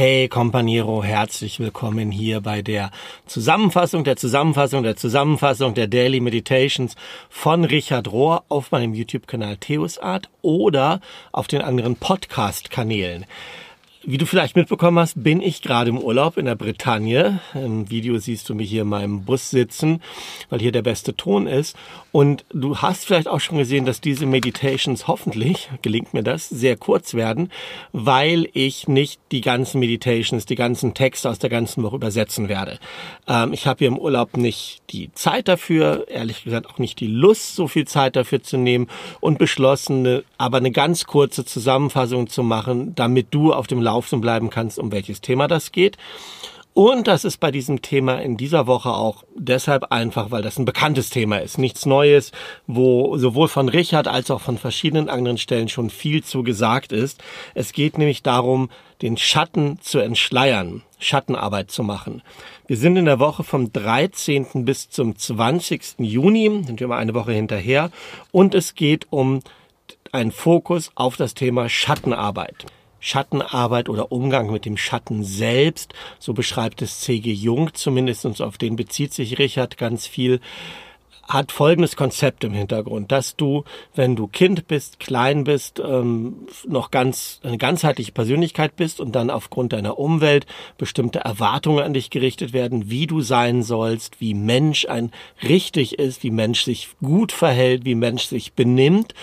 Hey Companiero, herzlich willkommen hier bei der Zusammenfassung der Zusammenfassung der Zusammenfassung der Daily Meditations von Richard Rohr auf meinem YouTube-Kanal Theosart oder auf den anderen Podcast-Kanälen. Wie du vielleicht mitbekommen hast, bin ich gerade im Urlaub in der Bretagne. Im Video siehst du mich hier in meinem Bus sitzen, weil hier der beste Ton ist. Und du hast vielleicht auch schon gesehen, dass diese Meditations hoffentlich, gelingt mir das, sehr kurz werden, weil ich nicht die ganzen Meditations, die ganzen Texte aus der ganzen Woche übersetzen werde. Ähm, ich habe hier im Urlaub nicht die Zeit dafür, ehrlich gesagt auch nicht die Lust, so viel Zeit dafür zu nehmen und beschlossen, aber eine ganz kurze Zusammenfassung zu machen, damit du auf dem Lauf Laufenden bleiben kannst, um welches Thema das geht. Und das ist bei diesem Thema in dieser Woche auch deshalb einfach, weil das ein bekanntes Thema ist. Nichts Neues, wo sowohl von Richard als auch von verschiedenen anderen Stellen schon viel zu gesagt ist. Es geht nämlich darum, den Schatten zu entschleiern, Schattenarbeit zu machen. Wir sind in der Woche vom 13. bis zum 20. Juni, sind wir mal eine Woche hinterher, und es geht um einen Fokus auf das Thema Schattenarbeit. Schattenarbeit oder Umgang mit dem Schatten selbst, so beschreibt es C.G. Jung zumindest, und auf den bezieht sich Richard ganz viel, hat folgendes Konzept im Hintergrund, dass du, wenn du Kind bist, klein bist, ähm, noch ganz eine ganzheitliche Persönlichkeit bist und dann aufgrund deiner Umwelt bestimmte Erwartungen an dich gerichtet werden, wie du sein sollst, wie Mensch ein richtig ist, wie Mensch sich gut verhält, wie Mensch sich benimmt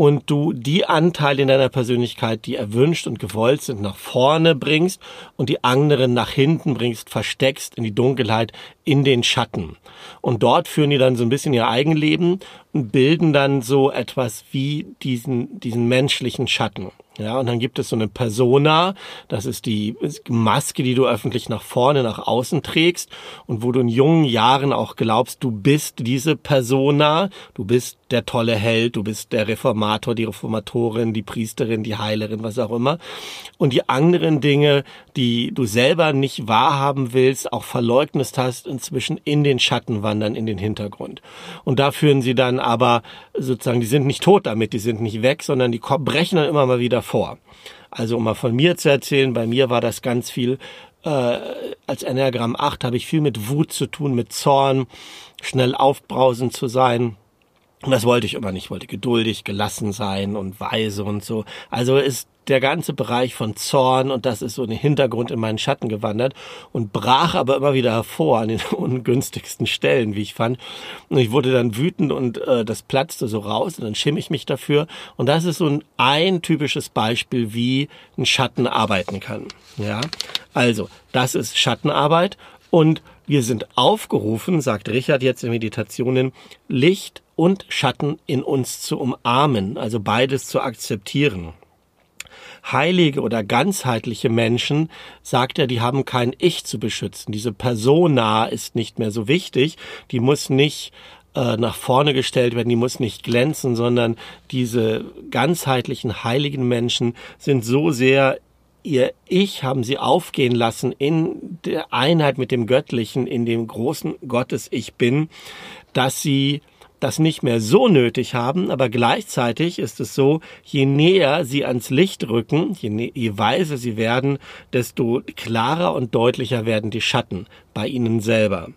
und du die Anteile in deiner Persönlichkeit, die erwünscht und gewollt sind, nach vorne bringst und die anderen nach hinten bringst, versteckst in die Dunkelheit, in den Schatten. Und dort führen die dann so ein bisschen ihr Eigenleben bilden dann so etwas wie diesen, diesen menschlichen Schatten. Ja, und dann gibt es so eine Persona, das ist die Maske, die du öffentlich nach vorne, nach außen trägst und wo du in jungen Jahren auch glaubst, du bist diese Persona, du bist der tolle Held, du bist der Reformator, die Reformatorin, die Priesterin, die Heilerin, was auch immer. Und die anderen Dinge, die du selber nicht wahrhaben willst, auch verleugnest hast, inzwischen in den Schatten wandern, in den Hintergrund. Und da führen sie dann aber sozusagen, die sind nicht tot damit, die sind nicht weg, sondern die brechen dann immer mal wieder vor. Also um mal von mir zu erzählen, bei mir war das ganz viel äh, als Enneagramm 8 habe ich viel mit Wut zu tun, mit Zorn, schnell aufbrausend zu sein. Und das wollte ich immer nicht. Ich wollte geduldig, gelassen sein und weise und so. Also ist der ganze Bereich von Zorn und das ist so ein Hintergrund in meinen Schatten gewandert und brach aber immer wieder hervor an den ungünstigsten Stellen, wie ich fand. Und ich wurde dann wütend und äh, das platzte so raus und dann schimme ich mich dafür. Und das ist so ein, ein typisches Beispiel, wie ein Schatten arbeiten kann. Ja, also das ist Schattenarbeit und wir sind aufgerufen, sagt Richard jetzt in Meditationen, Licht und Schatten in uns zu umarmen, also beides zu akzeptieren. Heilige oder ganzheitliche Menschen, sagt er, die haben kein Ich zu beschützen. Diese Persona ist nicht mehr so wichtig. Die muss nicht äh, nach vorne gestellt werden, die muss nicht glänzen, sondern diese ganzheitlichen heiligen Menschen sind so sehr ihr Ich haben sie aufgehen lassen in der Einheit mit dem Göttlichen, in dem großen Gottes Ich bin, dass sie das nicht mehr so nötig haben, aber gleichzeitig ist es so, je näher sie ans Licht rücken, je, je weiser sie werden, desto klarer und deutlicher werden die Schatten bei ihnen selber.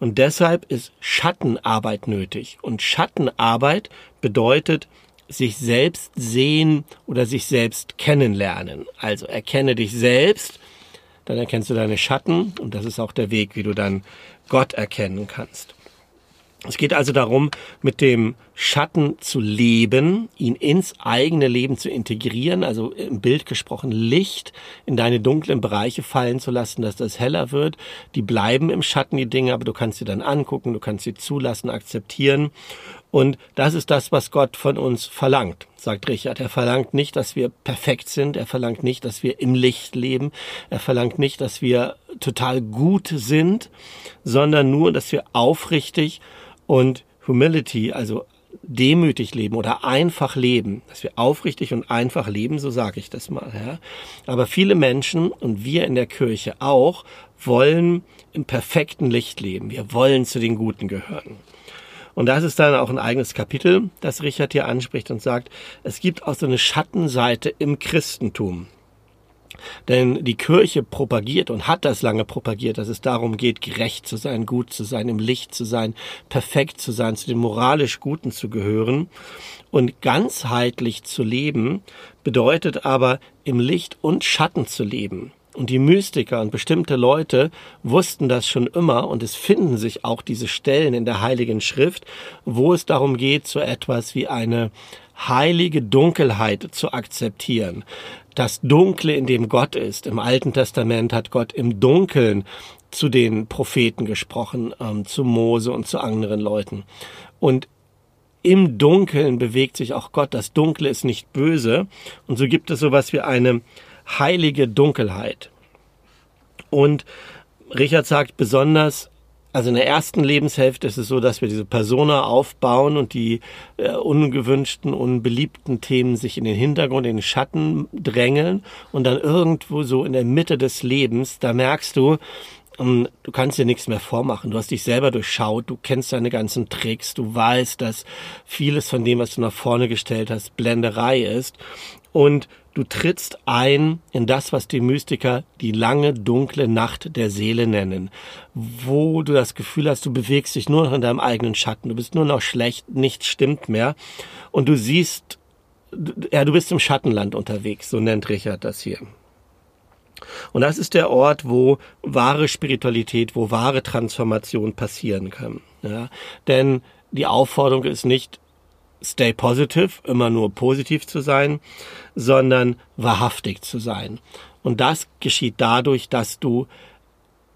Und deshalb ist Schattenarbeit nötig. Und Schattenarbeit bedeutet, sich selbst sehen oder sich selbst kennenlernen. Also erkenne dich selbst, dann erkennst du deine Schatten und das ist auch der Weg, wie du dann Gott erkennen kannst. Es geht also darum, mit dem Schatten zu leben, ihn ins eigene Leben zu integrieren, also im Bild gesprochen Licht in deine dunklen Bereiche fallen zu lassen, dass das heller wird. Die bleiben im Schatten, die Dinge, aber du kannst sie dann angucken, du kannst sie zulassen, akzeptieren. Und das ist das, was Gott von uns verlangt, sagt Richard. Er verlangt nicht, dass wir perfekt sind. Er verlangt nicht, dass wir im Licht leben. Er verlangt nicht, dass wir total gut sind, sondern nur, dass wir aufrichtig und Humility, also demütig leben oder einfach leben, dass wir aufrichtig und einfach leben, so sage ich das mal. Ja. Aber viele Menschen und wir in der Kirche auch wollen im perfekten Licht leben. Wir wollen zu den Guten gehören. Und das ist dann auch ein eigenes Kapitel, das Richard hier anspricht und sagt, es gibt auch so eine Schattenseite im Christentum. Denn die Kirche propagiert und hat das lange propagiert, dass es darum geht, gerecht zu sein, gut zu sein, im Licht zu sein, perfekt zu sein, zu den moralisch Guten zu gehören. Und ganzheitlich zu leben bedeutet aber im Licht und Schatten zu leben. Und die Mystiker und bestimmte Leute wussten das schon immer und es finden sich auch diese Stellen in der Heiligen Schrift, wo es darum geht, so etwas wie eine heilige Dunkelheit zu akzeptieren. Das Dunkle, in dem Gott ist. Im Alten Testament hat Gott im Dunkeln zu den Propheten gesprochen, ähm, zu Mose und zu anderen Leuten. Und im Dunkeln bewegt sich auch Gott. Das Dunkle ist nicht böse. Und so gibt es sowas wie eine heilige Dunkelheit. Und Richard sagt besonders, also in der ersten Lebenshälfte ist es so, dass wir diese Persona aufbauen und die äh, ungewünschten, unbeliebten Themen sich in den Hintergrund, in den Schatten drängeln und dann irgendwo so in der Mitte des Lebens, da merkst du, ähm, du kannst dir nichts mehr vormachen. Du hast dich selber durchschaut, du kennst deine ganzen Tricks, du weißt, dass vieles von dem, was du nach vorne gestellt hast, Blenderei ist und du trittst ein in das, was die Mystiker die lange, dunkle Nacht der Seele nennen, wo du das Gefühl hast, du bewegst dich nur noch in deinem eigenen Schatten, du bist nur noch schlecht, nichts stimmt mehr und du siehst, ja, du bist im Schattenland unterwegs, so nennt Richard das hier. Und das ist der Ort, wo wahre Spiritualität, wo wahre Transformation passieren kann. Ja? Denn die Aufforderung ist nicht, stay positive, immer nur positiv zu sein, sondern wahrhaftig zu sein. Und das geschieht dadurch, dass du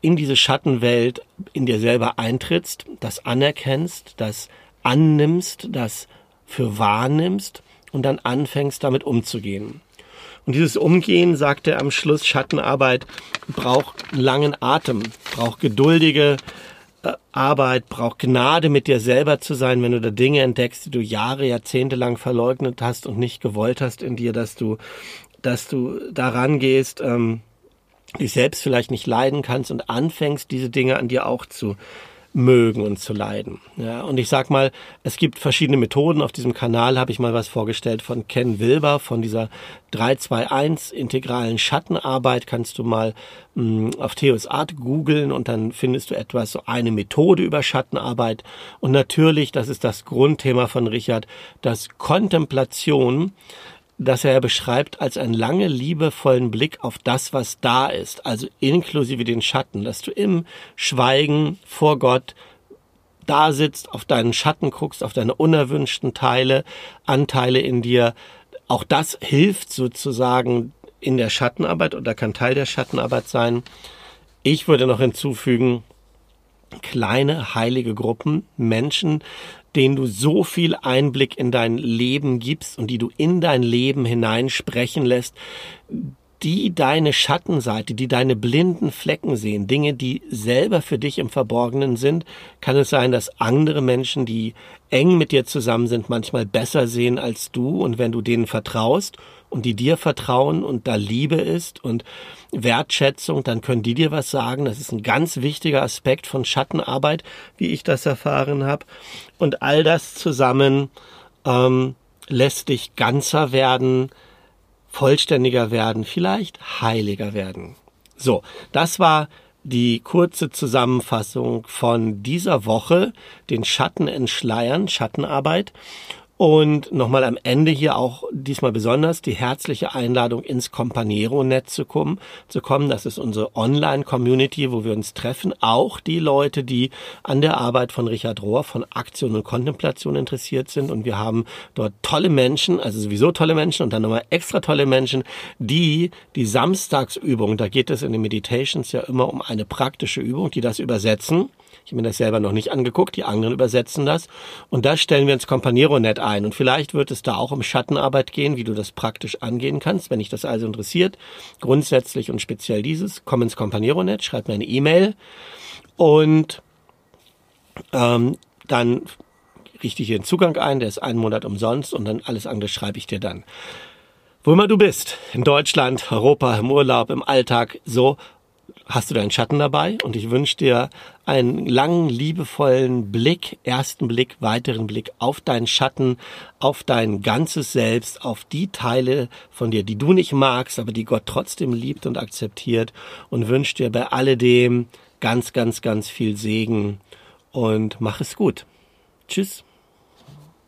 in diese Schattenwelt in dir selber eintrittst, das anerkennst, das annimmst, das für wahrnimmst und dann anfängst damit umzugehen. Und dieses Umgehen, sagt er am Schluss, Schattenarbeit braucht langen Atem, braucht geduldige Arbeit, braucht Gnade mit dir selber zu sein, wenn du da Dinge entdeckst, die du Jahre, Jahrzehnte lang verleugnet hast und nicht gewollt hast in dir, dass du, dass du daran gehst, ähm, dich selbst vielleicht nicht leiden kannst und anfängst, diese Dinge an dir auch zu mögen und zu leiden. Ja, und ich sag mal, es gibt verschiedene Methoden. Auf diesem Kanal habe ich mal was vorgestellt von Ken Wilber, von dieser 321 integralen Schattenarbeit. Kannst du mal mh, hm, auf Theos Art googeln und dann findest du etwas, so eine Methode über Schattenarbeit. Und natürlich, das ist das Grundthema von Richard, dass Kontemplation das er beschreibt als einen lange liebevollen Blick auf das, was da ist, also inklusive den Schatten, dass du im Schweigen vor Gott da sitzt, auf deinen Schatten guckst, auf deine unerwünschten Teile, Anteile in dir. Auch das hilft sozusagen in der Schattenarbeit oder kann Teil der Schattenarbeit sein. Ich würde noch hinzufügen, kleine heilige Gruppen, Menschen, denen du so viel Einblick in dein Leben gibst und die du in dein Leben hineinsprechen lässt, die deine Schattenseite, die deine blinden Flecken sehen, Dinge, die selber für dich im Verborgenen sind, kann es sein, dass andere Menschen, die eng mit dir zusammen sind, manchmal besser sehen als du und wenn du denen vertraust und die dir vertrauen und da Liebe ist und Wertschätzung, dann können die dir was sagen. Das ist ein ganz wichtiger Aspekt von Schattenarbeit, wie ich das erfahren habe. Und all das zusammen ähm, lässt dich ganzer werden, vollständiger werden, vielleicht heiliger werden. So, das war die kurze Zusammenfassung von dieser Woche, den Schatten entschleiern, Schattenarbeit. Und nochmal am Ende hier auch diesmal besonders die herzliche Einladung ins Companero-Netz zu kommen, zu kommen. Das ist unsere Online-Community, wo wir uns treffen. Auch die Leute, die an der Arbeit von Richard Rohr von Aktion und Kontemplation interessiert sind. Und wir haben dort tolle Menschen, also sowieso tolle Menschen und dann nochmal extra tolle Menschen, die die Samstagsübung, da geht es in den Meditations ja immer um eine praktische Übung, die das übersetzen ich habe mir das selber noch nicht angeguckt, die anderen übersetzen das. Und das stellen wir ins Companero-Net ein. Und vielleicht wird es da auch um Schattenarbeit gehen, wie du das praktisch angehen kannst. Wenn dich das also interessiert, grundsätzlich und speziell dieses, komm ins Companero-Net, schreib mir eine E-Mail und ähm, dann richte ich hier einen Zugang ein, der ist einen Monat umsonst und dann alles andere schreibe ich dir dann. Wo immer du bist, in Deutschland, Europa, im Urlaub, im Alltag, so hast du deinen Schatten dabei und ich wünsche dir einen langen, liebevollen Blick, ersten Blick, weiteren Blick auf deinen Schatten, auf dein ganzes Selbst, auf die Teile von dir, die du nicht magst, aber die Gott trotzdem liebt und akzeptiert und wünsche dir bei alledem ganz, ganz, ganz viel Segen und mach es gut. Tschüss.